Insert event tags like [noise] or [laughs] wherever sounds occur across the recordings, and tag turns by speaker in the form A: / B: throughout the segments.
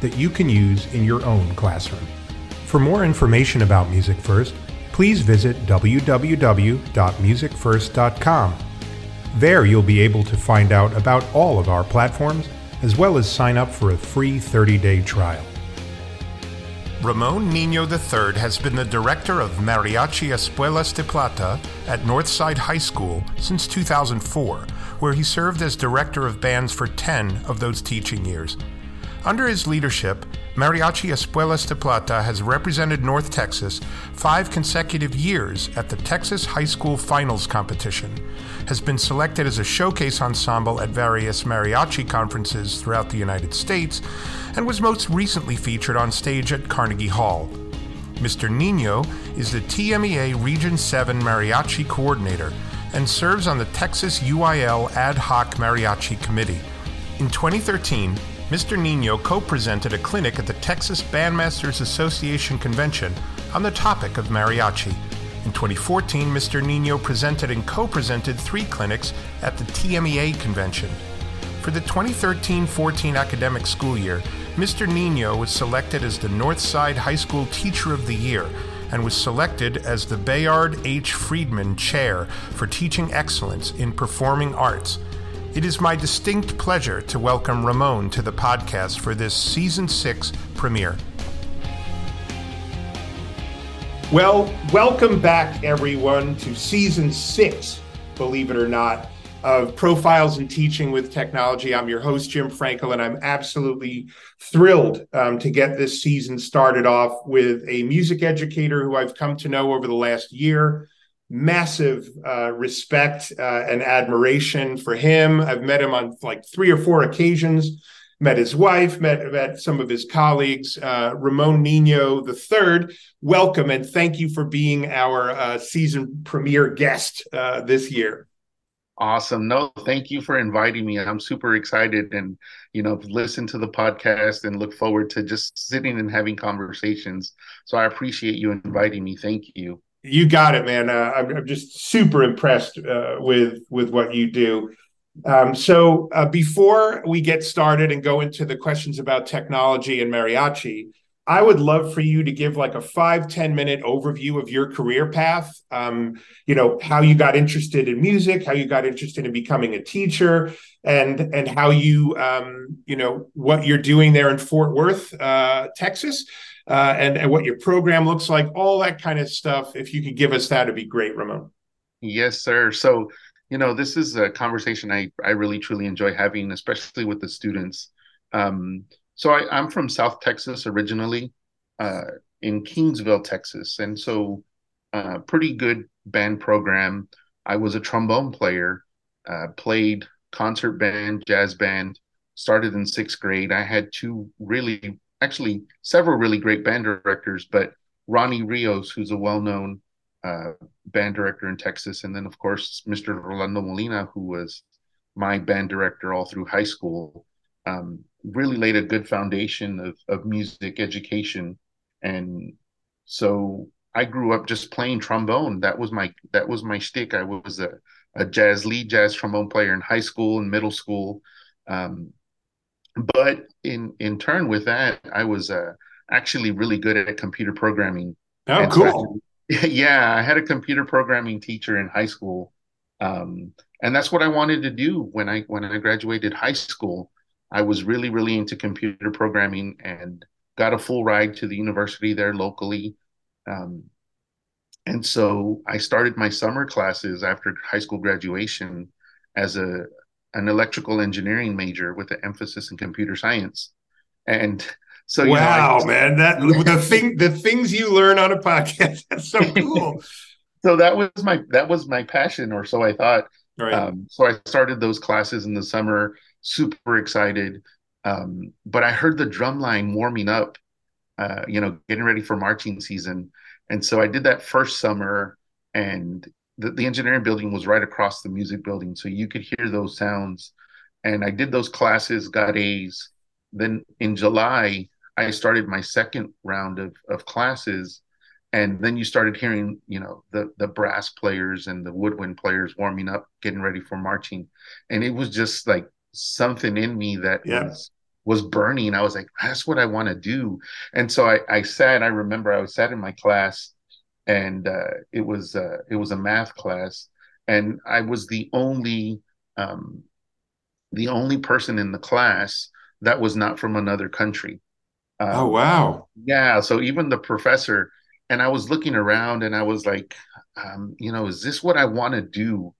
A: that you can use in your own classroom. For more information about MusicFirst, please visit www.musicfirst.com. There you'll be able to find out about all of our platforms as well as sign up for a free 30 day trial. Ramon Nino III has been the director of Mariachi Espuelas de Plata at Northside High School since 2004, where he served as director of bands for 10 of those teaching years. Under his leadership, Mariachi Espuelas de Plata has represented North Texas five consecutive years at the Texas High School Finals competition, has been selected as a showcase ensemble at various mariachi conferences throughout the United States, and was most recently featured on stage at Carnegie Hall. Mr. Nino is the TMEA Region 7 Mariachi Coordinator and serves on the Texas UIL Ad Hoc Mariachi Committee. In 2013, Mr. Nino co presented a clinic at the Texas Bandmasters Association convention on the topic of mariachi. In 2014, Mr. Nino presented and co presented three clinics at the TMEA convention. For the 2013 14 academic school year, Mr. Nino was selected as the Northside High School Teacher of the Year and was selected as the Bayard H. Friedman Chair for Teaching Excellence in Performing Arts. It is my distinct pleasure to welcome Ramon to the podcast for this season six premiere. Well, welcome back, everyone, to season six, believe it or not, of Profiles in Teaching with Technology. I'm your host, Jim Frankel, and I'm absolutely thrilled um, to get this season started off with a music educator who I've come to know over the last year massive uh, respect uh, and admiration for him. I've met him on like three or four occasions. Met his wife, met met some of his colleagues. Uh, Ramon Nino III, welcome and thank you for being our uh, season premiere guest uh, this year.
B: Awesome. No, thank you for inviting me. I'm super excited and, you know, listen to the podcast and look forward to just sitting and having conversations. So I appreciate you inviting me. Thank you.
A: You got it, man. Uh, I'm, I'm, just super impressed uh, with with what you do. Um, so uh, before we get started and go into the questions about technology and mariachi, I would love for you to give like a five ten minute overview of your career path. Um, you know, how you got interested in music, how you got interested in becoming a teacher, and and how you um, you know what you're doing there in Fort Worth, uh, Texas uh, and, and what your program looks like, all that kind of stuff. If you could give us that, it'd be great, Ramon.
B: Yes, sir. So, you know, this is a conversation I, I really truly enjoy having, especially with the students. Um, so I, am from South Texas originally, uh, in Kingsville, Texas. And so uh, pretty good band program. I was a trombone player, uh, played concert band, jazz band, started in sixth grade. I had two really actually several really great band directors, but Ronnie Rios, who's a well-known uh, band director in Texas, and then of course Mr. Rolando Molina, who was my band director all through high school, um, really laid a good foundation of of music education, and so I grew up just playing trombone. That was my that was my stick. I was a a jazz lead jazz trombone player in high school and middle school. Um, but in in turn with that, I was uh, actually really good at computer programming.
A: Oh, and cool.
B: So [laughs] I, yeah, I had a computer programming teacher in high school, um, and that's what I wanted to do when I when I graduated high school. I was really really into computer programming and got a full ride to the university there locally. Um, and so I started my summer classes after high school graduation as a an electrical engineering major with an emphasis in computer science. And so,
A: wow, know, man, that the thing, the things you learn on a podcast, [laughs] that's so cool. [laughs]
B: so that was my that was my passion, or so I thought. Right. Um, so I started those classes in the summer, super excited. Um, but I heard the drum line warming up uh, you know, getting ready for marching season. And so I did that first summer, and the, the engineering building was right across the music building, so you could hear those sounds. And I did those classes, got A's. Then in July, I started my second round of, of classes and then you started hearing you know the the brass players and the woodwind players warming up getting ready for marching and it was just like something in me that yeah. was was burning i was like that's what i want to do and so i i sat i remember i was sat in my class and uh, it was uh, it was a math class and i was the only um the only person in the class that was not from another country
A: um, oh wow
B: yeah so even the professor and I was looking around and I was like, um, you know, is this what I want to do?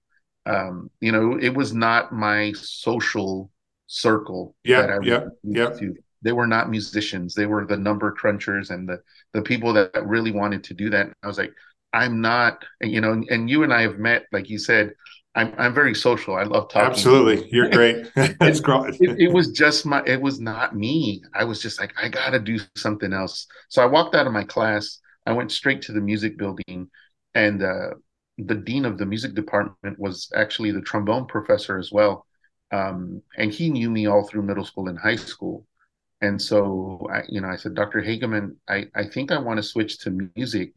B: Um, you know, it was not my social circle
A: yeah, that I yeah, yeah.
B: to. They were not musicians. They were the number crunchers and the the people that really wanted to do that. And I was like, I'm not, you know, and you and I have met, like you said, I'm I'm very social. I love talking.
A: Absolutely, you're [laughs] great.
B: It's [laughs] great. It, it, was just my. It was not me. I was just like, I got to do something else. So I walked out of my class I went straight to the music building, and uh, the dean of the music department was actually the trombone professor as well. Um, and he knew me all through middle school and high school. And so, I, you know, I said, Dr. Hageman, I, I think I want to switch to music,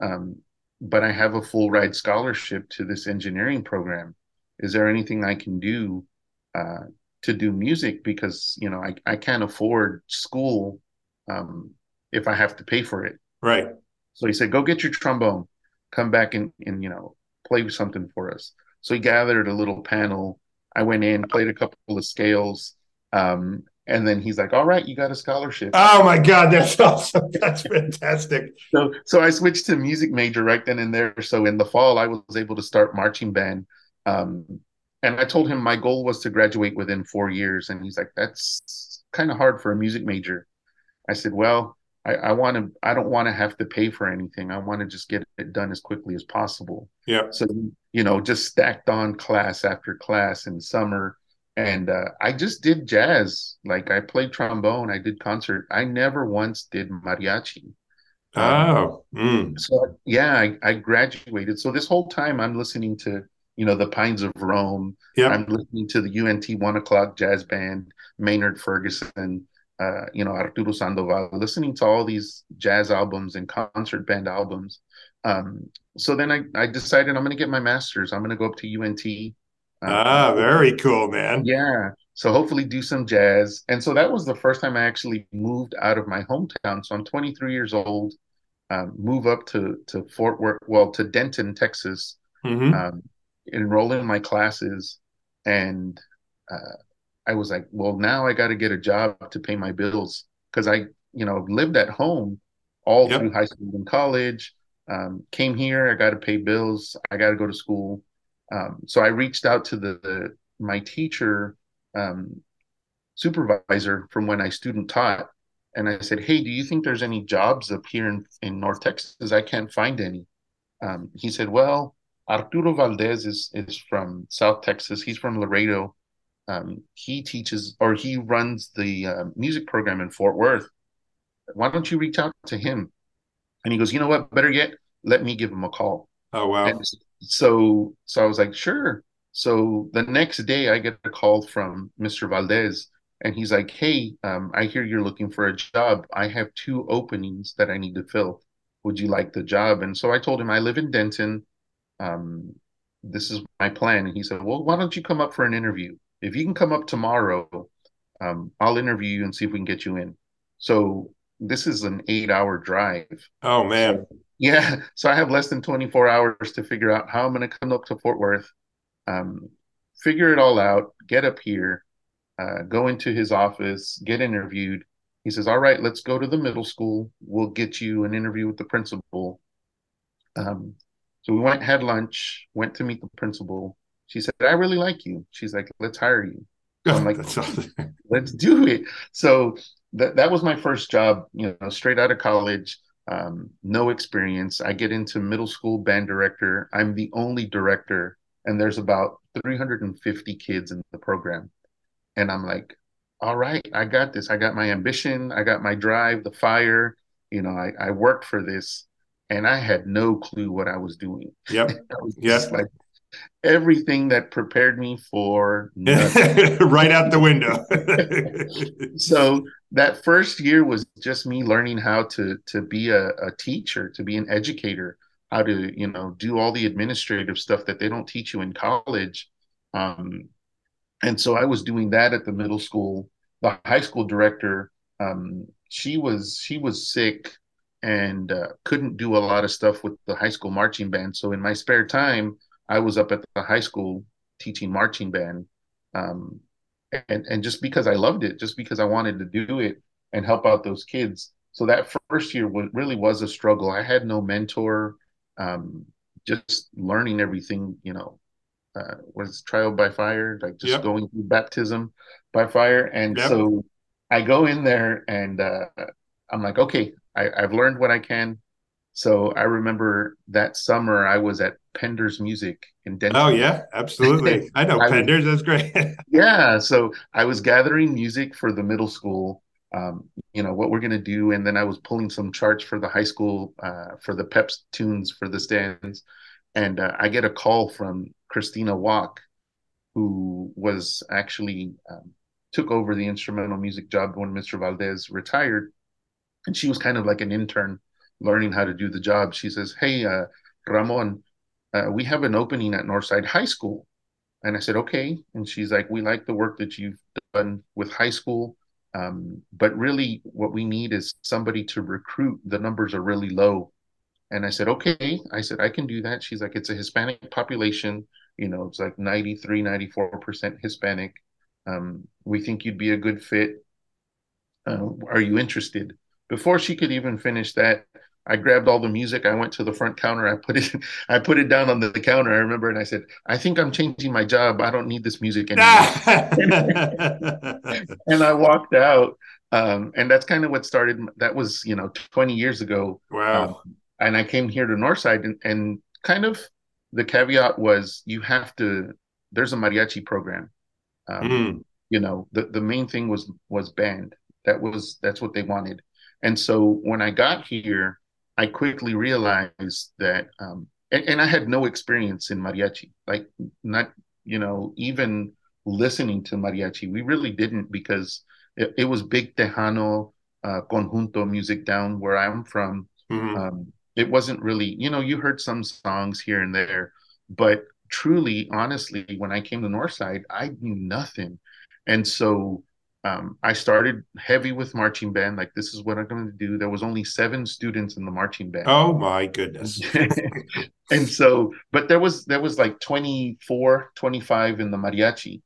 B: um, but I have a full ride scholarship to this engineering program. Is there anything I can do uh, to do music? Because, you know, I, I can't afford school um, if I have to pay for it.
A: Right.
B: So he said, "Go get your trombone, come back and and you know play something for us." So he gathered a little panel. I went in, played a couple of scales, um, and then he's like, "All right, you got a scholarship."
A: Oh my god, that's [laughs] awesome! That's fantastic.
B: so, so I switched to music major right then and there. So in the fall, I was able to start marching band, um, and I told him my goal was to graduate within four years, and he's like, "That's kind of hard for a music major." I said, "Well, I, I want to I don't want to have to pay for anything. I want to just get it done as quickly as possible.
A: Yeah.
B: So you know, just stacked on class after class in summer. And uh, I just did jazz. Like I played trombone, I did concert. I never once did mariachi.
A: Oh, mm.
B: so yeah, I, I graduated. So this whole time I'm listening to you know the Pines of Rome.
A: Yeah,
B: I'm listening to the UNT One O'clock Jazz Band, Maynard Ferguson, uh, you know, Arturo Sandoval, listening to all these jazz albums and concert band albums. Um, so then I, I decided I'm going to get my master's. I'm going to go up to UNT.
A: Ah, very cool, man.
B: Yeah. So hopefully do some jazz. And so that was the first time I actually moved out of my hometown. So I'm 23 years old. Um, move up to to Fort Worth, well, to Denton, Texas. Mm-hmm. Um, enroll in my classes, and uh, I was like, well, now I got to get a job to pay my bills because I, you know, lived at home all yep. through high school and college. Um, came here, I got to pay bills. I got to go to school. Um, so I reached out to the, the my teacher um, supervisor from when I student taught, and I said, "Hey, do you think there's any jobs up here in, in North Texas? I can't find any." Um, he said, "Well, Arturo Valdez is is from South Texas. He's from Laredo um, he teaches or he runs the uh, music program in Fort Worth. Why don't you reach out to him? And he goes, you know what? Better yet, let me give him a call.
A: Oh wow!
B: And so so I was like, sure. So the next day, I get a call from Mr. Valdez, and he's like, hey, um, I hear you're looking for a job. I have two openings that I need to fill. Would you like the job? And so I told him I live in Denton. Um, this is my plan. And he said, well, why don't you come up for an interview? if you can come up tomorrow, um, I'll interview you and see if we can get you in. So this is an eight hour drive.
A: Oh man.
B: So, yeah. So I have less than 24 hours to figure out how I'm going to come up to Fort Worth, um, figure it all out, get up here, uh, go into his office, get interviewed. He says, All right, let's go to the middle school. We'll get you an interview with the principal. Um, so we went, had lunch, went to meet the principal. She said, I really like you. She's like, let's hire you. So I'm [laughs] like, let's do it. So that that was my first job, you know, straight out of college, um, no experience. I get into middle school band director. I'm the only director, and there's about 350 kids in the program. And I'm like, all right, I got this. I got my ambition, I got my drive, the fire. you know, I, I worked for this and I had no clue what I was doing.
A: Yep. [laughs]
B: Yep. Like everything that prepared me for [laughs]
A: right out the window. [laughs]
B: so that first year was just me learning how to to be a, a teacher, to be an educator, how to you know do all the administrative stuff that they don't teach you in college. Um, and so I was doing that at the middle school. The high school director, um, she was she was sick and uh, couldn't do a lot of stuff with the high school marching band. So in my spare time, I was up at the high school teaching marching band. Um, and, and just because I loved it, just because I wanted to do it and help out those kids. So that first year was, really was a struggle. I had no mentor, um, just learning everything, you know, uh, was trial by fire, like just yep. going through baptism by fire. And yep. so I go in there and uh, I'm like, okay, I, I've learned what I can. So I remember that summer I was at Pender's Music in Denton.
A: Oh yeah, absolutely. [laughs] I know I Pender's. Was, that's great. [laughs]
B: yeah. So I was gathering music for the middle school. Um, you know what we're gonna do, and then I was pulling some charts for the high school uh, for the Peps tunes for the stands, and uh, I get a call from Christina Walk, who was actually um, took over the instrumental music job when Mr. Valdez retired, and she was kind of like an intern learning how to do the job. She says, "Hey, uh, Ramon, uh, we have an opening at Northside High School," and I said, "Okay." And she's like, "We like the work that you've done with high school, um, but really, what we need is somebody to recruit. The numbers are really low." And I said, "Okay." I said, "I can do that." She's like, "It's a Hispanic population. You know, it's like 93, 94 percent Hispanic. Um, we think you'd be a good fit. Uh, are you interested?" Before she could even finish that, I grabbed all the music. I went to the front counter. I put it, [laughs] I put it down on the, the counter. I remember, and I said, "I think I'm changing my job. I don't need this music [laughs] anymore." and I walked out. Um, and that's kind of what started. That was, you know, 20 years ago.
A: Wow.
B: Um, and I came here to Northside, and, and kind of the caveat was you have to. There's a mariachi program. Um, mm. You know, the the main thing was was band. That was that's what they wanted. And so when I got here, I quickly realized that, um, and, and, I had no experience in mariachi, like not, you know, even listening to mariachi. We really didn't because it, it was big Tejano uh, conjunto music down where I'm from. Mm-hmm. Um, it wasn't really, you know, you heard some songs here and there, but truly, honestly, when I came to Northside, I knew nothing. And so um, I started heavy with marching band. Like, this is what I'm going to do. There was only seven students in the marching band.
A: Oh my goodness. [laughs]
B: and so, but there was, there was like 24, 25 in the mariachi.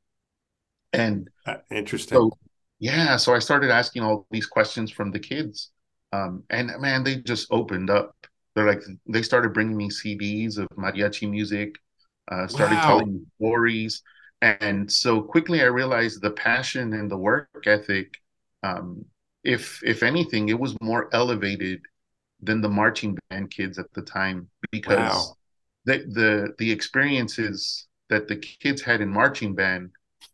B: And
A: uh, interesting. So,
B: yeah. So I started asking all these questions from the kids. Um, and man, they just opened up. They're like, they started bringing me CDs of mariachi music, uh, started wow. telling me stories and so quickly i realized the passion and the work ethic um, if if anything it was more elevated than the marching band kids at the time because wow. the, the the experiences that the kids had in marching band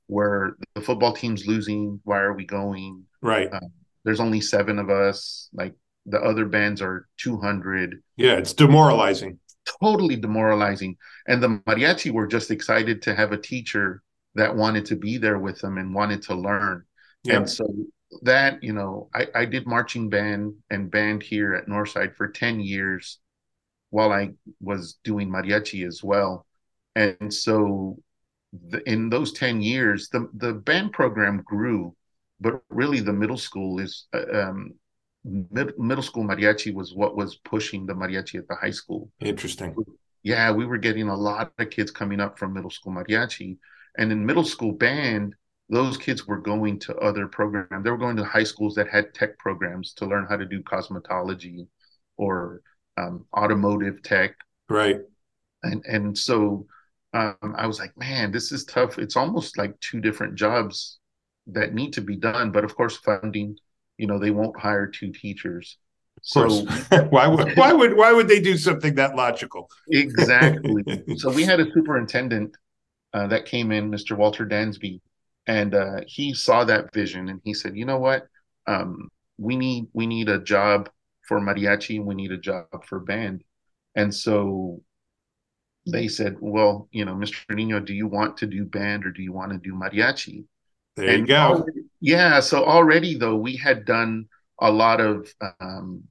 B: where the football team's losing why are we going?
A: Right.
B: Uh, there's only seven of us like the other bands are 200
A: yeah it's demoralizing
B: totally demoralizing. And the mariachi were just excited to have a teacher that wanted to be there with them and wanted to learn. Yeah. And so that, you know, I, I did marching band and band here at Northside for 10 years while I was doing mariachi as well. And so the, in those 10 years, the, the band program grew, but really the middle school is uh, um, mid, middle school mariachi was what was pushing the mariachi at the high school.
A: Interesting.
B: Yeah, we were getting a lot of kids coming up from middle school mariachi, and in middle school band, those kids were going to other programs. They were going to high schools that had tech programs to learn how to do cosmetology or um, automotive tech.
A: Right.
B: And and so um, I was like, man, this is tough. It's almost like two different jobs that need to be done, but of course, funding you know they won't hire two teachers
A: so [laughs] why would why would why would they do something that logical
B: exactly [laughs] so we had a superintendent uh, that came in mr walter dansby and uh, he saw that vision and he said you know what um, we need we need a job for mariachi. And we need a job for band. And so they said, well, you know, Mr. Nino, do you want to do band or do you want to do mariachi?
A: There and you go.
B: Already, yeah. So already though, we had done a lot of um,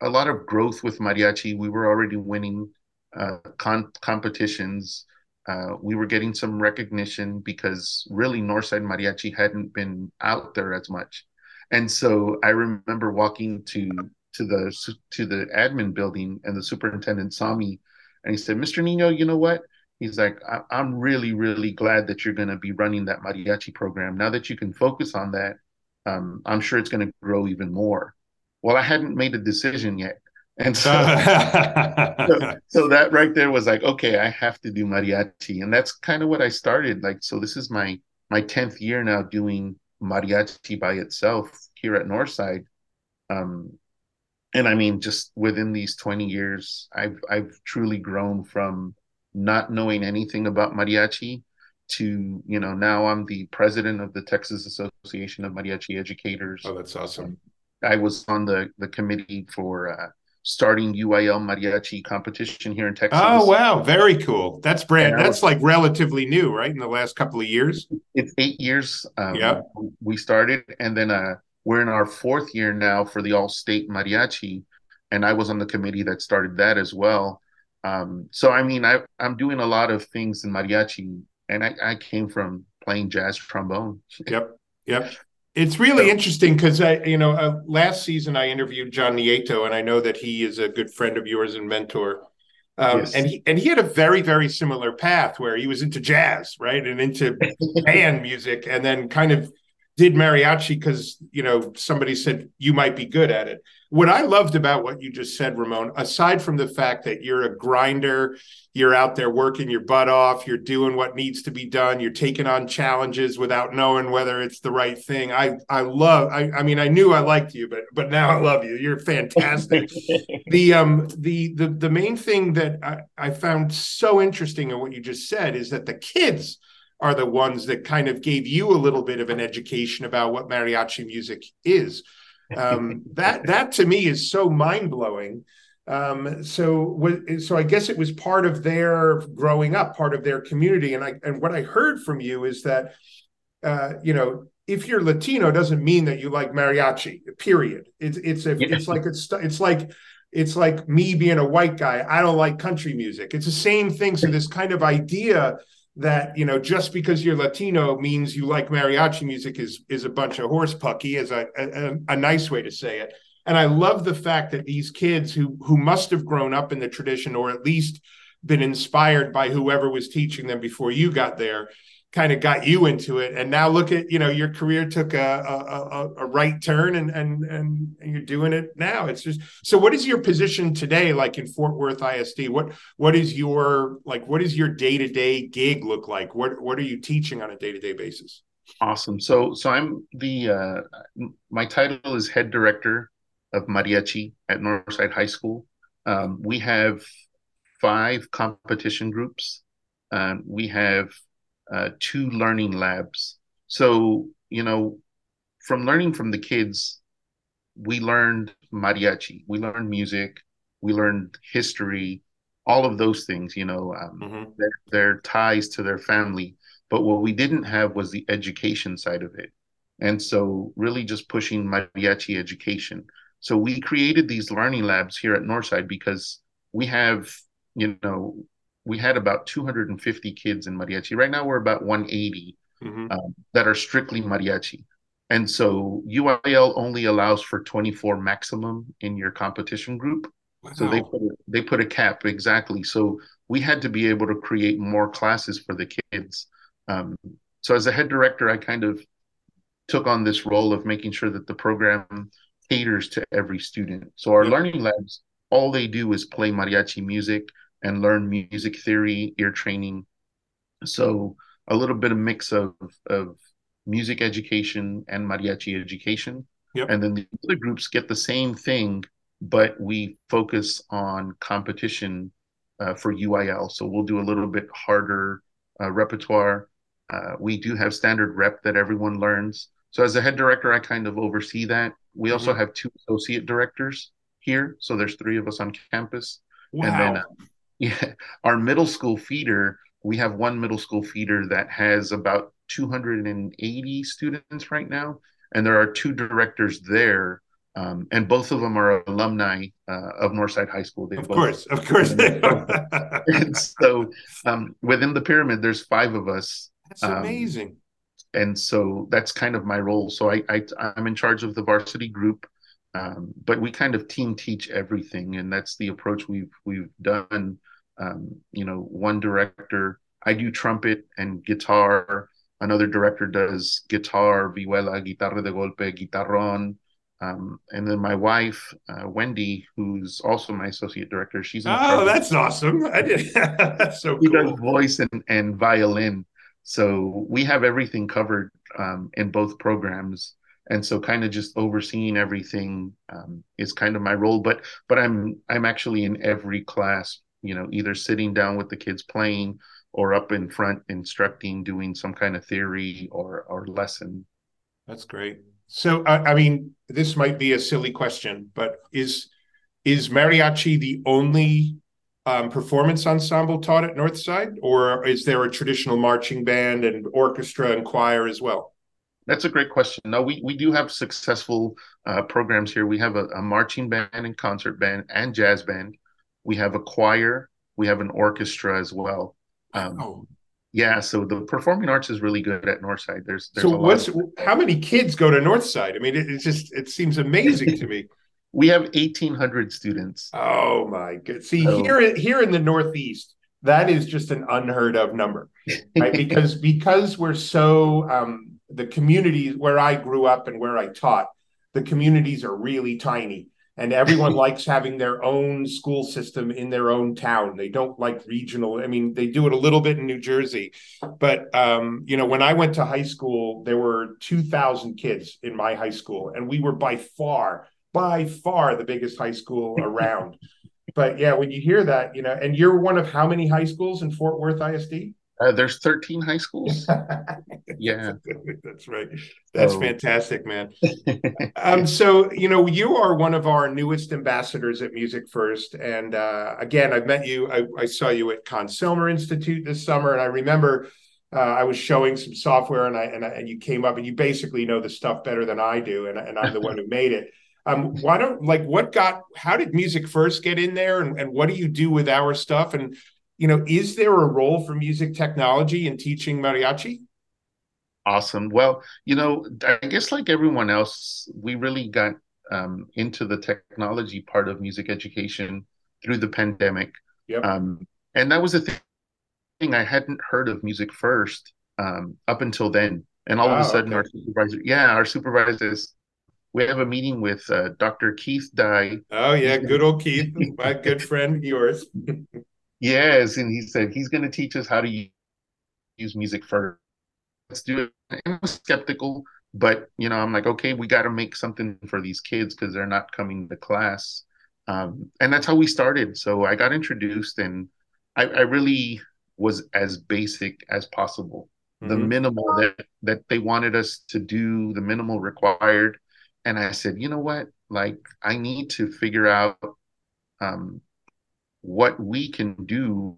B: a lot of growth with mariachi. We were already winning uh, con- competitions. Uh, we were getting some recognition because really Northside Mariachi hadn't been out there as much, and so I remember walking to to the to the admin building, and the superintendent saw me, and he said, "Mr. Nino, you know what? He's like, I- am really, really glad that you're going to be running that mariachi program. Now that you can focus on that, um, I'm sure it's going to grow even more. Well, I hadn't made a decision yet. And so, [laughs] so, so, that right there was like, okay, I have to do mariachi. And that's kind of what I started. Like, so this is my, my 10th year now doing mariachi by itself here at Northside. Um, and I mean, just within these 20 years, I've, I've truly grown from, not knowing anything about mariachi to you know now i'm the president of the texas association of mariachi educators.
A: Oh that's awesome.
B: I was on the the committee for uh, starting uil mariachi competition here in texas.
A: Oh wow. Very cool. That's brand that's like relatively new right in the last couple of years?
B: It's eight years
A: um, yeah
B: we started and then uh we're in our fourth year now for the all state mariachi and i was on the committee that started that as well um, so I mean, I, I'm doing a lot of things in mariachi, and I, I came from playing jazz trombone. [laughs]
A: Yep, yep. It's really so, interesting because I, you know, uh, last season I interviewed John Nieto, and I know that he is a good friend of yours and mentor. Um, yes. And he and he had a very very similar path where he was into jazz, right, and into [laughs] band music, and then kind of did mariachi because you know somebody said you might be good at it. What i loved about what you just said ramon aside from the fact that you're a grinder you're out there working your butt off you're doing what needs to be done you're taking on challenges without knowing whether it's the right thing. I i love i, I mean i knew i liked you but but now i love you. You're fantastic. [laughs] The um the the the main thing that I, I found so interesting in what you just said is that the kids are the ones that kind of gave you a little bit of an education about what mariachi music is. Um, [laughs] that that to me is so mind blowing. Um, so so I guess it was part of their growing up, part of their community. And I and what I heard from you is that uh, you know if you're Latino doesn't mean that you like mariachi. Period. It's it's a, it's like it's it's like it's like me being a white guy. I don't like country music. It's the same thing. So this kind of idea that you know just because you're Latino means you like mariachi music is is a bunch of horse pucky, is a, a, a nice way to say it. And I love the fact that these kids who who must have grown up in the tradition or at least been inspired by whoever was teaching them before you got there kind of got you into it. And now look at you know your career took a a, a right turn and, and and and you're doing it now. It's just so what is your position today like in fort worth isd what what is your like what is your day-to-day gig look like? What what are you teaching on a day-to-day basis?
B: Awesome. So so i'm the uh my title is head director of mariachi at northside high school. Um, we have five competition groups. Um, we have uh, two learning labs. So, you know, from learning from the kids, we learned mariachi, we learned music, we learned history, all of those things, you know, um, mm-hmm. their, their ties to their family. But what we didn't have was the education side of it. And so, really, just pushing mariachi education. So, we created these learning labs here at Northside because we have, you know, we had about 250 kids in mariachi. Right now, we're about 180 mm-hmm. um, that are strictly mariachi. And so UIL only allows for 24 maximum in your competition group. Wow. So they put, they put a cap exactly. So we had to be able to create more classes for the kids. Um, so as a head director, I kind of took on this role of making sure that the program caters to every student. So our learning labs, all they do is play mariachi music and learn music theory, ear training. So a little bit of mix of of music education and mariachi education. Yep. And then the other groups get the same thing, but we focus on competition uh, for UIL. So we'll do a little bit harder uh, repertoire. Uh, we do have standard rep that everyone learns. So as a head director, I kind of oversee that. We also mm-hmm. have two associate directors here, so there's three of us on campus.
A: Wow. And then, uh, [laughs]
B: our middle school feeder, we have one middle school feeder that has about 280 students right now, and there are two directors there um, and both of them are alumni uh, of Northside High School.
A: They of both, course, of course they [laughs] are.
B: and [laughs] so um, within the pyramid, there's five of us.
A: That's um, amazing.
B: And so that's kind of my role. So I, I am in charge of the varsity group, um, but we kind of team teach everything, and that's the approach we've we've done. Um, you know, one director, I do trumpet and guitar. Another director does guitar, vihuela, guitarra de golpe, guitarrón um, and then my wife, uh, Wendy, who's also my associate director, she's
A: oh, that's awesome! I did [laughs] that's so
B: she
A: cool.
B: does voice and, and violin, so we have everything covered um, in both programs. And so, kind of just overseeing everything um, is kind of my role. But but I'm I'm actually in every class, you know, either sitting down with the kids playing or up in front instructing, doing some kind of theory or or lesson.
A: That's great. So, I, I mean, this might be a silly question, but is is mariachi the only um, performance ensemble taught at Northside, or is there a traditional marching band and orchestra and choir as well?
B: That's a great question. No, we, we do have successful uh, programs here. We have a, a, marching band and concert band and jazz band. We have a choir. We have an orchestra as well. Um, oh. Yeah, so the performing arts is really good at Northside. There's, there's
A: so what's of- how many kids go to Northside? I mean, it, it's just it seems amazing to me. [laughs]
B: We have eighteen hundred students.
A: Oh my god! See so, here here in the Northeast, that is just an unheard of number, right? [laughs] because because we're so um, the communities where I grew up and where I taught, the communities are really tiny and everyone likes having their own school system in their own town. They don't like regional i mean they do it a little bit in new jersey. But um, you know when i went to high school there were 2000 kids in my high school and we were by far by far the biggest high school around. [laughs] But yeah when you hear that you know and you're one of how many high schools in fort worth isd
B: uh, there's 13 high schools. [laughs] yeah, [laughs]
A: that's right. That's fantastic, man. [laughs] um, so you know, you are one of our newest ambassadors at MusicFirst, and uh, again, I've met you. I, I, saw you at Conn-Selmer Institute this summer, and I remember uh, I was showing some software, and I, and I, and you came up, and you basically know the stuff better than I do, and, and I'm the one who made it. Um, why don't like what got? How did MusicFirst get in there, and, and what do you do with our stuff, and you know, is there a role for music technology in teaching mariachi?
B: Awesome. Well, you know, I guess like everyone else, we really got um, into the technology part of music education through the pandemic.
A: Yep.
B: Um, and that was a thing I hadn't heard of MusicFirst um, up until then. And all of a sudden, okay. our supervisor, yeah, our supervisors, we have a meeting with uh, Dr. Keith Dye.
A: Oh, yeah, good old Keith, my [laughs] good friend, yours. [laughs]
B: Yes, and he said he's going to teach us how to use MusicFirst. Let's do it. And I was skeptical, but you know, I'm like, okay, we got to make something for these kids because they're not coming to class, um, and that's how we started. So I got introduced, and I, I really was as basic as possible. Mm-hmm. The minimal that that they wanted us to do, the minimal required, and I said, you know what? Like, I need to figure out um, what we can do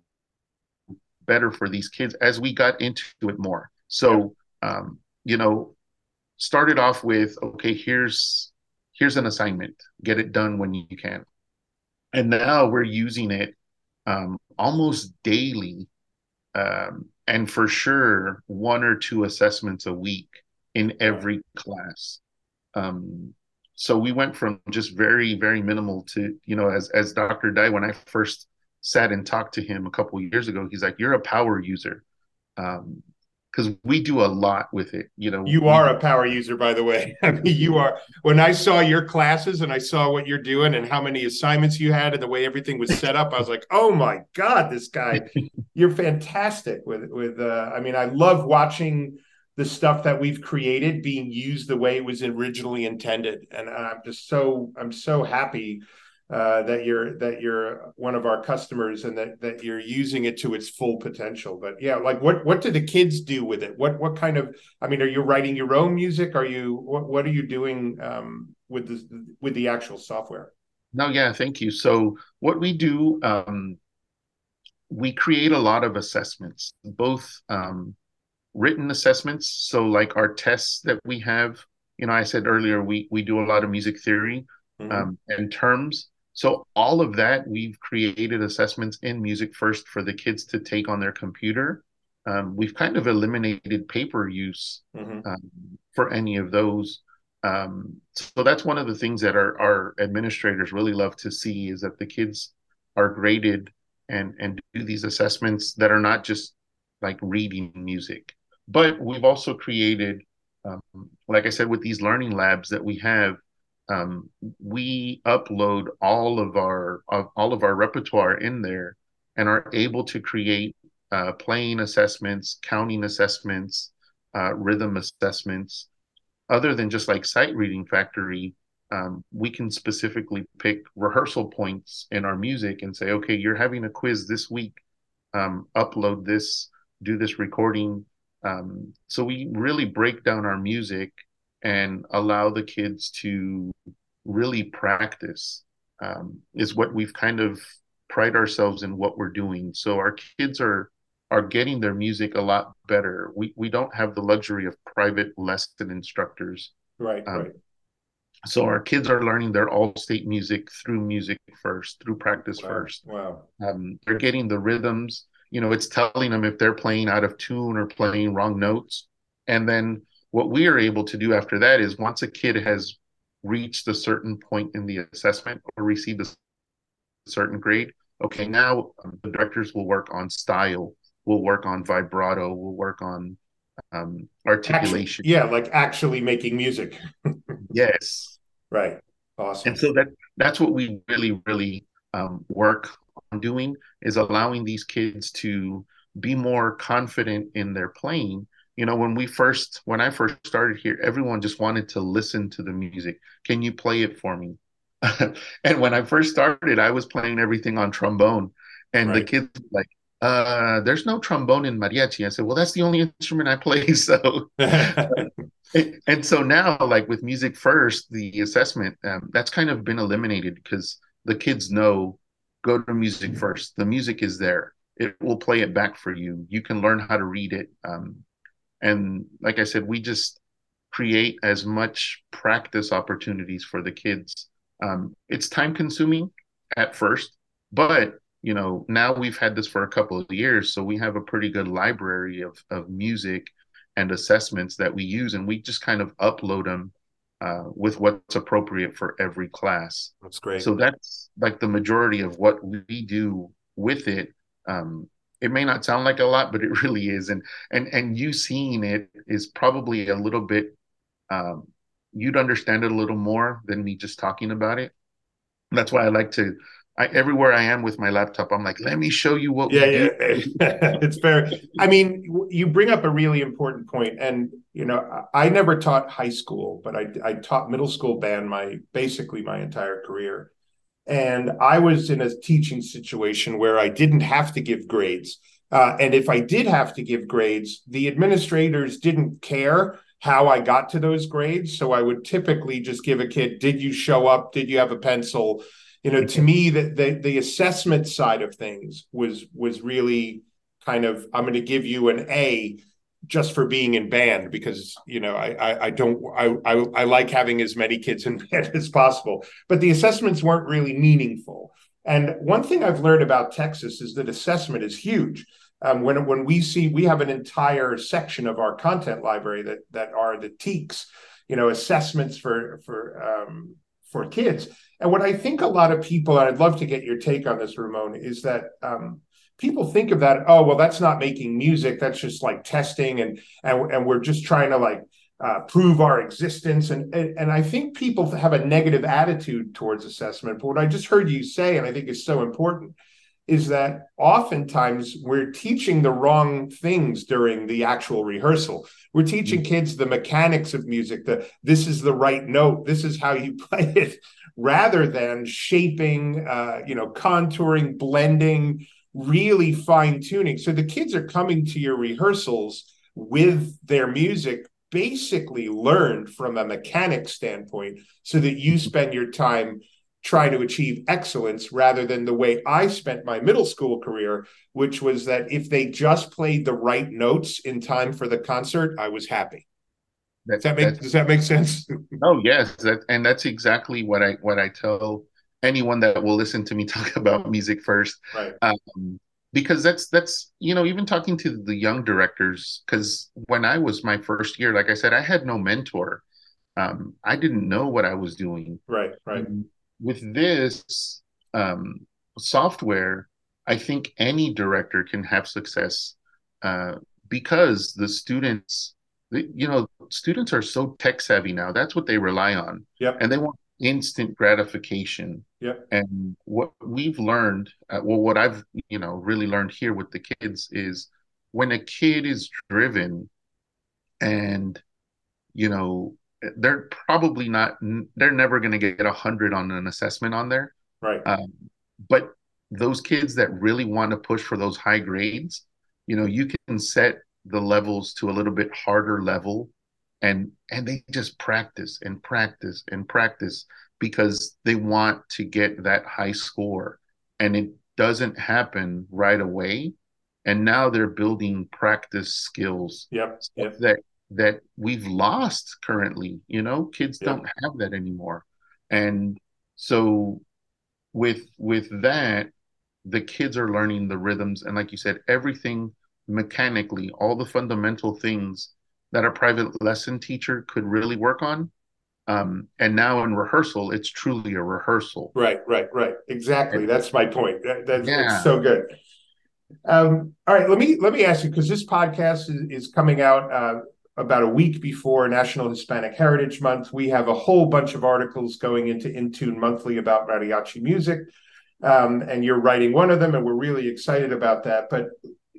B: better for these kids as we got into it more. So, um, you know, started off with okay, here's here's an assignment, get it done when you can, and now we're using it um, almost daily, um, and for sure one or two assessments a week in every class. Um, so we went from just very very minimal to you know as as dr Dye when i first sat and talked to him a couple years ago he's like you're a power user. Um because we do a lot with it you know
A: you are a power user by the way. [laughs] I mean you are when i saw your classes and i saw what you're doing and how many assignments you had and the way everything was set up i was like oh my god this guy you're fantastic with with uh i mean i love watching the stuff that we've created being used the way it was originally intended and i'm just so i'm so happy uh, that you're that you're one of our customers and that that you're using it to its full potential. But yeah, like what what do the kids do with it? What what kind of I mean, are you writing your own music? Are you what what are you doing um, with the with the actual software?
B: No, yeah, thank you. So what we do, um, we create a lot of assessments, both um, written assessments. So like our tests that we have, you know, I said earlier we we do a lot of music theory mm-hmm. um, and terms. So all of that, we've created assessments in MusicFirst for the kids to take on their computer. Um, we've kind of eliminated paper use mm-hmm. um, for any of those. Um, so that's one of the things that our, our administrators really love to see is that the kids are graded and and do these assessments that are not just like reading music. But we've also created, um, like I said, with these learning labs that we have, um, we upload all of our all of our repertoire in there and are able to create uh, playing assessments, counting assessments, uh, rhythm assessments. Other than just like sight reading factory, um, we can specifically pick rehearsal points in our music and say, okay, you're having a quiz this week. Um, upload this, do this recording. Um, so we really break down our music and allow the kids to really practice um, is what we've kind of pride ourselves in what we're doing. So our kids are are getting their music a lot better. We we don't have the luxury of private lesson instructors.
A: Right, um, right.
B: So our kids are learning their all-state music through music first, through practice
A: wow.
B: first.
A: Wow.
B: Um, they're getting the rhythms. You know, it's telling them if they're playing out of tune or playing wrong notes, and then what we are able to do after that is once a kid has reached a certain point in the assessment or received a certain grade, okay, now the directors will work on style, will work on vibrato, will work on um, articulation.
A: Actually, yeah, like actually making music. [laughs]
B: yes.
A: Right. Awesome.
B: And so that that's what we really, really um, work on doing is allowing these kids to be more confident in their playing. You know when we first when i first started here everyone just wanted to listen to the music. Can you play it for me? [laughs] And when i first started i was playing everything on trombone. And right. the kids like uh there's no trombone in mariachi. I said well that's the only instrument i play. [laughs] So [laughs] and, so now like with MusicFirst the assessment um, that's kind of been eliminated because the kids know go to MusicFirst. The music is there. It will play it back for you. You can learn how to read it. Um, and like i said we just create as much practice opportunities for the kids. Um, it's time consuming at first but you know now we've had this for a couple of years so we have a pretty good library of, of music and assessments that we use and we just kind of upload them uh, with what's appropriate for every class
A: that's great
B: so that's like the majority of what we do with it um, it may not sound like a lot, but it [laughs] really is. And and and you seeing it is probably a little bit um, you'd understand it a little more than me just talking about it. That's why I like to I, everywhere I am with my laptop, I'm like, let me show you what.
A: Yeah, yeah, [laughs] it's fair. I mean, you bring up a really important point, and you know, I never taught high school, but I I taught middle school band my basically my entire career, and I was in a teaching situation where I didn't have to give grades. Uh, and if I did have to give grades, the administrators didn't care how I got to those grades. So I would typically just give a kid, did you show up? Did you have a pencil? You know, to me, the, the, the assessment side of things was was really kind of, I'm going to give you an A just for being in band because you know I I, I don't I, I, I like having as many kids in [laughs] band as possible, but the assessments weren't really meaningful. And one thing I've learned about Texas is that assessment is huge. Um, when when we see we have an entire section of our content library that that are the TEKS, you know, assessments for for um, for kids. And what I think a lot of people, and I'd love to get your take on this, Ramon, is that um, people think of that oh well that's not making music that's just like testing and and, and we're just trying to like uh, prove our existence and, and and i think people have a negative attitude towards assessment but what i just heard you say and i think is so important is that oftentimes we're teaching the wrong things during the actual rehearsal. We're teaching mm-hmm. kids the mechanics of music, the this is the right note, this is how you [laughs] play it, rather than shaping, uh, you know, contouring, blending, really fine tuning. So the kids are coming to your rehearsals with their music basically learned from a mechanic standpoint so that you spend your time trying to achieve excellence rather than the way I spent my middle school career, which was that if they just played the right notes in time for the concert, I was happy. That, does that make does that make sense? [laughs]
B: oh yes, that, and that's exactly what I what I tell anyone that will listen to me [laughs] talk about MusicFirst.
A: Right.
B: Um, because that's that's you know even talking to the young directors because when I was my first year, like I said, I had no mentor. Um, I didn't know what I was doing.
A: Right. Right.
B: And with this um, software, I think any director can have success uh, because the students you know students are so tech savvy now that's what they rely on.
A: Yeah
B: and they want instant gratification.
A: Yeah
B: and what we've learned uh, well what i've you know really learned here with the kids is when a kid is driven and you know they're probably not they're never going to get a hundred on an assessment on there.
A: Right.
B: Um, but those kids that really want to push for those high grades you know you can set the levels to a little bit harder level and and they just practice and practice and practice because they want to get that high score and it doesn't happen right away. And now they're building practice skills
A: yep, yep.
B: that that we've lost currently you know? Kids yep. don't have that anymore. And so with with that the kids are learning the rhythms. And like you said everything mechanically all the fundamental things that a private lesson teacher could really work on um, and now in rehearsal it's truly a rehearsal.
A: Right right right. Exactly. And, that's my point. That, that's yeah. so good. Um, all right. Let me let me ask you because this podcast is, is coming out uh, about a week before national hispanic heritage month we have a whole bunch of articles going into In Tune Monthly about mariachi music um, and you're writing one of them and we're really excited about that but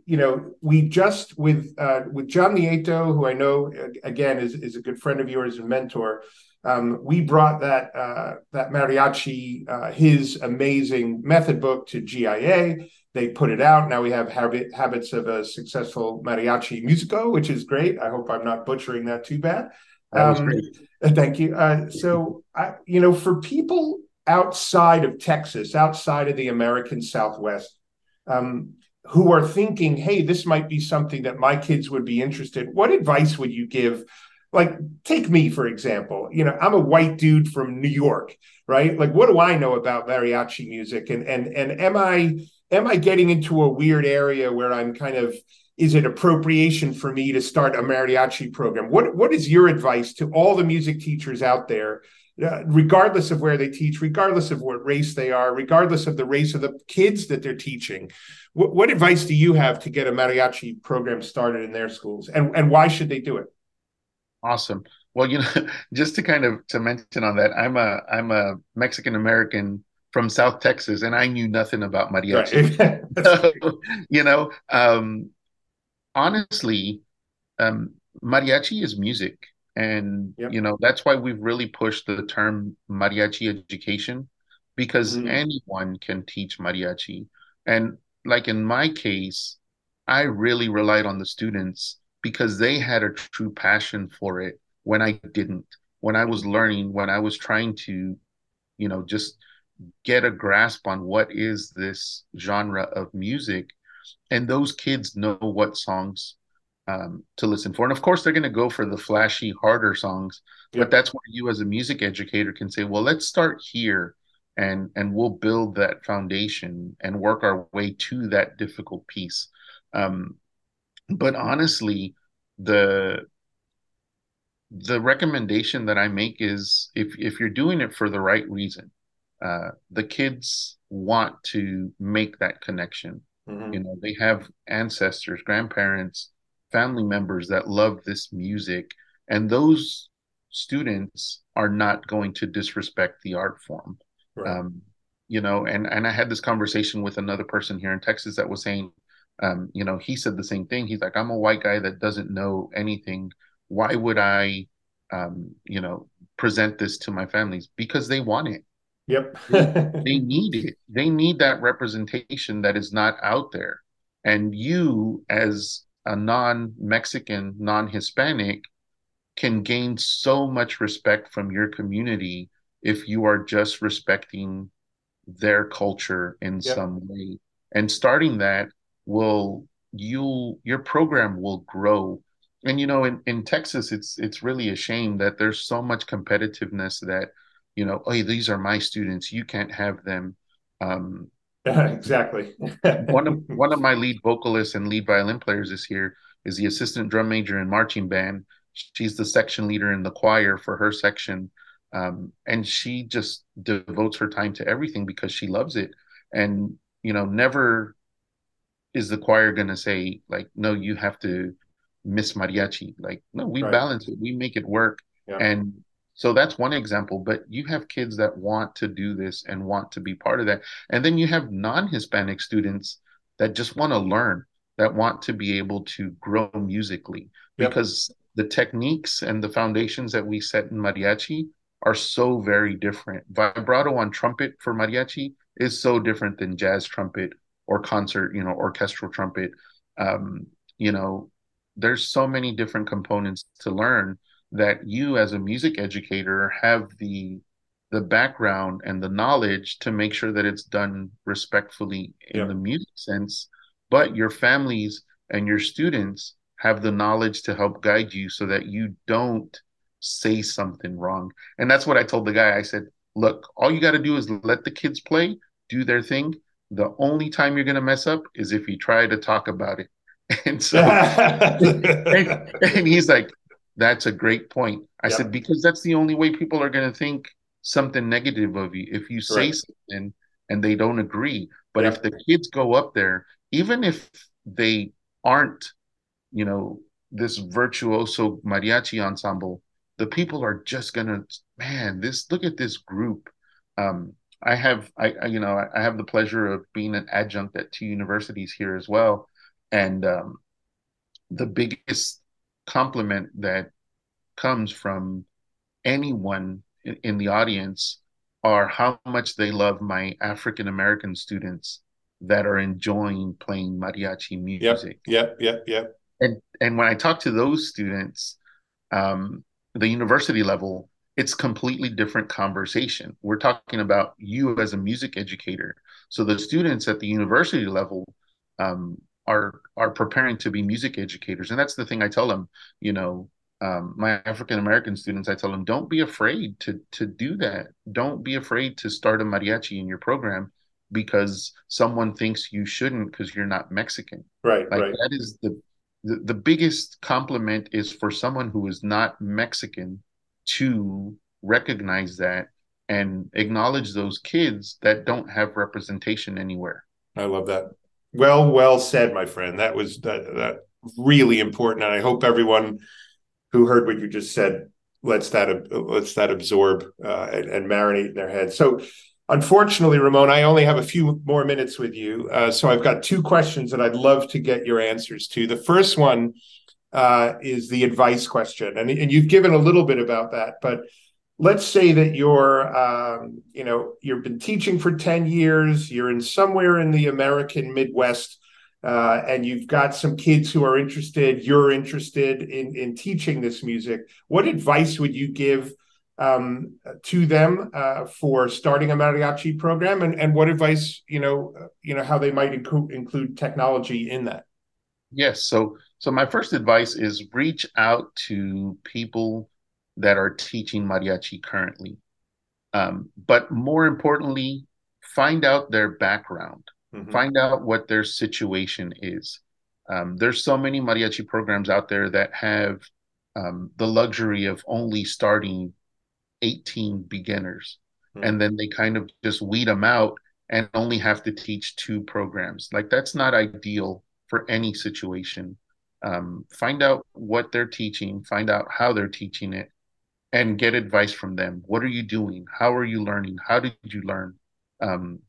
A: you know, we just with uh, with John Nieto, who I know again is is a good friend of yours and mentor. Um, we brought that uh, that mariachi, uh, his amazing method book to GIA. They put it out. Now we have habit, habits of a successful mariachi musico, which is great. I hope I'm not butchering that too bad.
B: That um, [laughs]
A: thank you. Uh, so, I, you know, for people outside of Texas, outside of the American Southwest, um, who are thinking, hey, this might be something that my kids would be interested. What advice would you give? Like, take me, for example. You know, I'm a white dude from New York, right? Like, what do I know about mariachi music? And and and am I am I getting into a weird area where I'm kind of is it appropriation for me to start a mariachi program? What what is your advice to all the music teachers out there uh, regardless of where they teach, regardless of what race they are, regardless of the race of the kids that they're teaching. What, what advice do you have to get a mariachi program started in their schools, and and why should they do it?
B: Awesome. Well, you know, [laughs] just to kind of to mention on that, I'm a I'm a Mexican American from South Texas, and I knew nothing about mariachi. Right. [laughs] so, you know, um, honestly, um, mariachi is music and yep. you know that's why we've really pushed the term mariachi education because mm-hmm. anyone can teach mariachi and like in my case i really relied on the students because they had a true passion for it when i didn't when i was learning when i was trying to you know just get a grasp on what is this genre of music and those kids know what songs um, to listen for. And of course, they're going to go for the flashy, harder songs. But that's where you, as a music educator, can say, "Well, let's start here, and and we'll build that foundation and work our way to that difficult piece." Um, but honestly, the the recommendation that I make is if if you're doing it for the right reason, uh, the kids want to make that connection. Mm-hmm. You know, they have ancestors, grandparents family members that love this music and those students are not going to disrespect the art form right. um, you know and and i had this conversation with another person here in texas that was saying um, you know he said the same thing he's like i'm a white guy that doesn't know anything why would i um, you know present this to my families because they want it
A: Yep. [laughs]
B: they need it. They need that representation that is not out there. And you, as a non Mexican, non Hispanic, can gain so much respect from your community if you are just respecting their culture in yep. some way. And starting that will you'll your program will grow. And you know, in, in Texas, it's it's really a shame that there's so much competitiveness that, you know, hey, these are my students, you can't have them. Um, [laughs]
A: exactly. [laughs]
B: one of one of my lead vocalists and lead violin players this year is the assistant drum major in marching band. She's the section leader in the choir for her section. Um, and she just devotes her time to everything because she loves it. And, you know, never is the choir going to say, like, no, you have to miss mariachi. Like, no, we right. balance it, we make it work. Yeah. And so that's one example, but you have kids that want to do this and want to be part of that. And then you have non Hispanic students that just want to learn, that want to be able to grow musically yep. because the techniques and the foundations that we set in mariachi are so very different. Vibrato on trumpet for mariachi is so different than jazz trumpet or concert, you know, orchestral trumpet. Um, you know, there's so many different components to learn that you as a music educator have the the background and the knowledge to make sure that it's done respectfully in yeah. the music sense but your families and your students have the knowledge to help guide you so that you don't say something wrong. And that's what i told the guy. I said look all you got to do is let the kids play do their thing. The only time you're going to mess up is if you try to talk about it. [laughs] And so [laughs] [laughs] and, and he's like that's a great point. I yep. said, because that's the only way people are going to think something negative of you. If you say something and they don't agree. But yep. if the kids go up there, even if they aren't, you know, this virtuoso mariachi ensemble, the people are just going to, man, this, look at this group. Um, I have, I, I, you know, I have the pleasure of being an adjunct at two universities here as well. And um, the biggest compliment that comes from anyone in, in the audience are how much they love my African American students that are enjoying playing mariachi music.
A: Yep, yep, yep, yep.
B: And and when I talk to those students, um, the university level, it's completely different conversation. We're talking about you as a music educator. So the students at the university level um, are are preparing to be music educators. And that's the thing i tell them you know um, my african american students i tell them don't be afraid to to do that. Don't be afraid to start a mariachi in your program because someone thinks you shouldn't because you're not mexican.
A: Right
B: like
A: right.
B: that is the, the the biggest compliment is for someone who is not mexican to recognize that and acknowledge those kids that don't have representation anywhere.
A: I love that well, well said, my friend. That was that, that really important, and I hope everyone who heard what you just said lets that lets that absorb uh, and, and, marinate in their head. So, unfortunately, Ramon, I only have a few more minutes with you, uh, so I've got two questions that I'd love to get your answers to. The first one uh, is the advice question, and, and you've given a little bit about that, but let's say that you're um, you know you've been teaching for 10 years you're in somewhere in the american midwest uh, and you've got some kids who are interested you're interested in in teaching this music. What advice would you give um, to them uh, for starting a mariachi program? And, and what advice you know you know how they might include include technology in that?
B: Yes. So so my first advice is reach out to people that are teaching mariachi currently. Um, but more importantly, find out their background, mm-hmm. find out what their situation is. Um, there's so many mariachi programs out there that have um, the luxury of only starting 18 beginners, mm-hmm. and then they kind of just weed them out and only have to teach two programs. Like that's not ideal for any situation. Um, find out what they're teaching, find out how they're teaching it, and get advice from them. What are you doing? How are you learning? How did you learn? Um,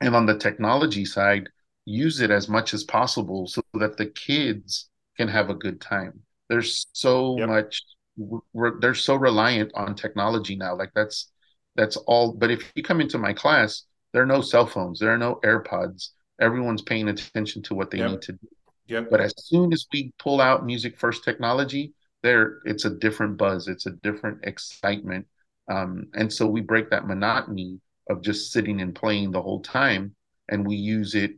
B: and on the technology side, use it as much as possible so that the kids can have a good time. There's so yep. much, re- they're so reliant on technology now. Like that's That's all. But if you come into my class, there are no cell phones, there are no AirPods. Everyone's paying attention to what they yep. need to do. Yep. But as soon as we pull out MusicFirst technology, there it's a different buzz, it's a different excitement. Um, and so we break that monotony of just sitting and playing the whole time, and we use it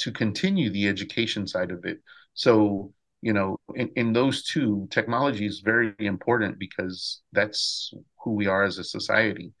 B: to continue the education side of it. So you know in, in those two technology is very important because that's who we are as a society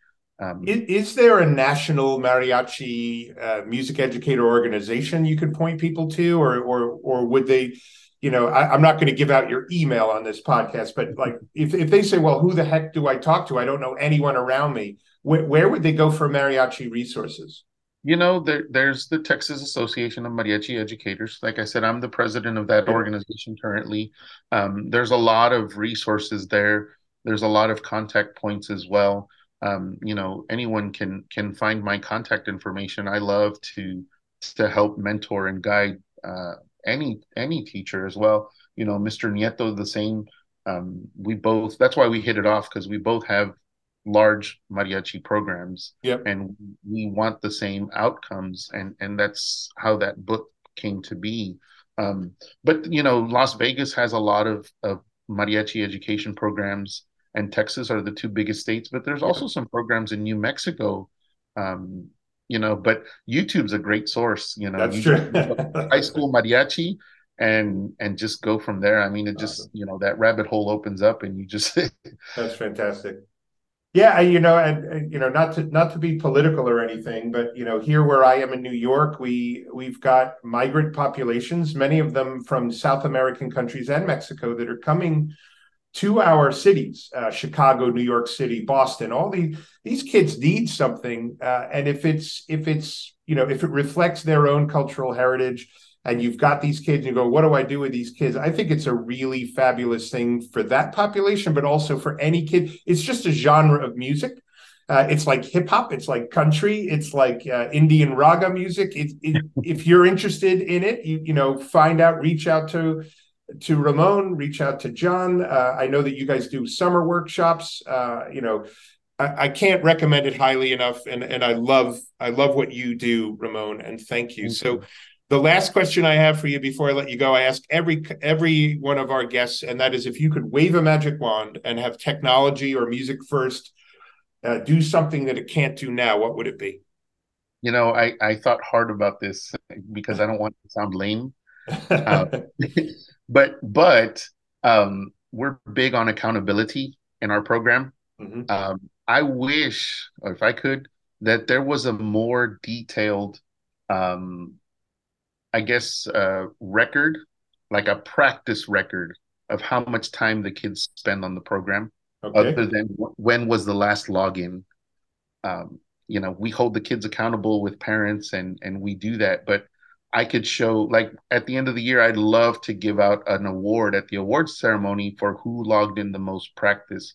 A: um, is, is, there a national mariachi uh, music educator organization you could point people to or or or would they you know I, am not going to give out your email on this podcast but like if, if they say well who the heck do i talk to i don't know anyone around me where, where would they go for mariachi resources
B: you know, there, there's the Texas Association of Mariachi Educators. Like I said, I'm the president of that organization currently. Um, there's a lot of resources there. There's a lot of contact points as well. Um, you know, anyone can can find my contact information. I love to to help mentor and guide uh, any any teacher as well. You know, Mr. Nieto, the same. Um, we both. That's why we hit it off because we both have large mariachi programs
A: yep.
B: and we want the same outcomes and and that's how that book came to be um, but you know las vegas has a lot of, of mariachi education programs and texas are the two biggest states but there's also some programs in new mexico um, you know but youtube's a great source you know
A: that's true. [laughs]
B: high school mariachi and and just go from there. I mean it just awesome. you know that rabbit hole opens up and you just [laughs]
A: that's fantastic. Yeah, you know, and, and, you know, not to not to be political or anything, but you know, here where I am in New York, we we've got migrant populations, many of them from South American countries and Mexico, that are coming to our cities, uh, Chicago, New York City, Boston. All these these kids need something, uh, and if it's if it's you know if it reflects their own cultural heritage and you've got these kids and you go what do i do with these kids? I think it's a really fabulous thing for that population but also for any kid. It's just a genre of music. Uh, it's like hip hop it's like country it's like uh, indian raga music. It, it, [laughs] if you're interested in it you, you know find out reach out to to ramon reach out to john. Uh, i know that you guys do summer workshops. Uh, you know I, I can't recommend it highly enough and and i love i love what you do ramon and thank you. So the last question I have for you before I let you go, I ask every every one of our guests, and that is if you could wave a magic wand and have technology or music first uh, do something that it can't do now, what would it be?
B: You know, I I thought hard about this because I don't want to sound lame, [laughs] uh, but but um, we're big on accountability in our program. Mm-hmm. Um, I wish, or if I could, that there was a more detailed um, I guess, uh, record, like a practice record of how much time the kids spend on the program, okay. other than when was the last login. Um, you know, we hold the kids accountable with parents, and and we do that. But I could show, like, at the end of the year, I'd love to give out an award at the awards ceremony for who logged in the most practice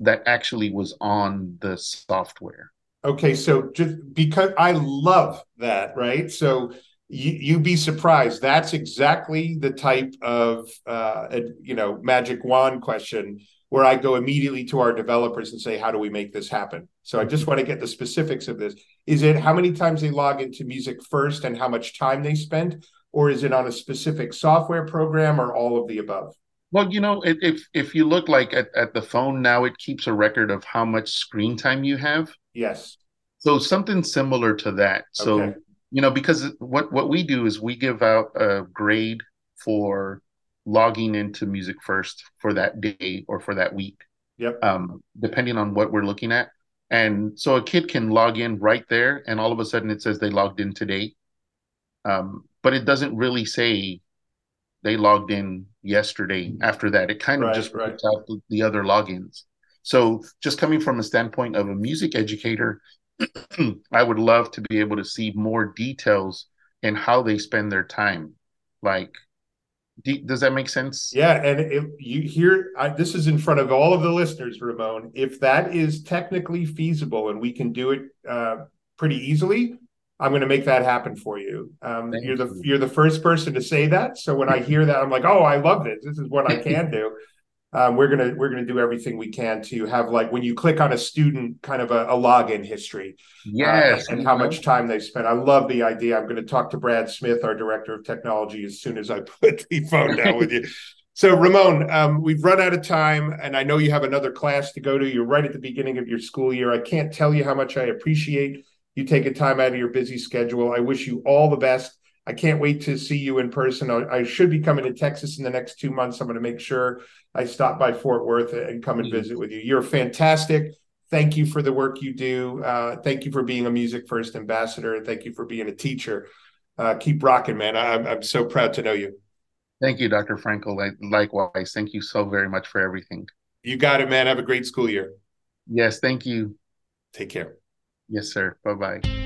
B: that actually was on the software.
A: Okay, so just because I love that, right? So you, you'd be surprised. That's exactly the type of uh, you know magic wand question where I go immediately to our developers and say, how do we make this happen? So I just want to get the specifics of this. Is it how many times they log into music first and how much time they spend, or is it on a specific software program or all of the above?
B: Well, you know, if if you look like at, at the phone now, it keeps a record of how much screen time you have.
A: Yes.
B: So something similar to that. So okay you know because what what we do is we give out a grade for logging into MusicFirst for that day or for that week
A: yep
B: um, depending on what we're looking at and so a kid can log in right there and all of a sudden it says they logged in today um, but it doesn't really say they logged in yesterday after that it kind of right, just right. out the, the other logins so just coming from a standpoint of a music educator [clears throat] I would love to be able to see more details in how they spend their time. Like, do, does that make sense?
A: Yeah, and if you hear I, this is in front of all of the listeners, Ramon. If that is technically feasible and we can do it uh, pretty easily, I'm going to make that happen for you. Um, you're the you. you're the first person to say that. So when I hear that, I'm like, oh, I love this. This is what I [laughs] can do. Um, we're gonna we're gonna do everything we can to have like when you click on a student, kind of a, a login history,
B: uh, yes,
A: uh, and how much time they spent. I love the idea. I'm going to talk to Brad Smith, our director of technology, as soon as I [laughs] put the phone down with you. So, Ramon, um, we've run out of time, and I know you have another class to go to. You're right at the beginning of your school year. I can't tell you how much I appreciate you taking time out of your busy schedule. I wish you all the best. I can't wait to see you in person. I, should be coming to Texas in the next two months. I'm going to make sure I stop by Fort Worth and come and mm-hmm. visit with you. You're fantastic. Thank you for the work you do. Uh, thank you for being a MusicFirst ambassador, and thank you for being a teacher. Uh, keep rocking, man. I'm, I'm so proud to know you.
B: Thank you, Dr. Frankel. Likewise, thank you so very much for everything.
A: You got it, man. Have a great school year.
B: Yes, thank you.
A: Take care.
B: Yes, sir. Bye bye.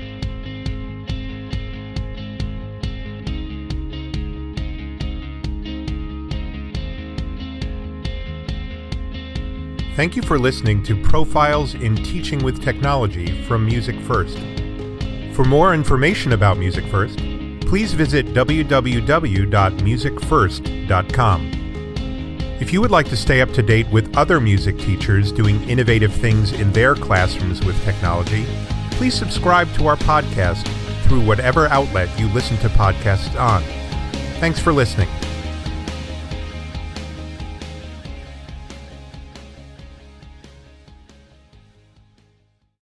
C: Thank you for listening to Profiles in Teaching with Technology from MusicFirst. For more information about MusicFirst, please visit www.musicfirst.com. If you would like to stay up to date with other music teachers doing innovative things in their classrooms with technology, please subscribe to our podcast through whatever outlet you listen to podcasts on. Thanks for listening.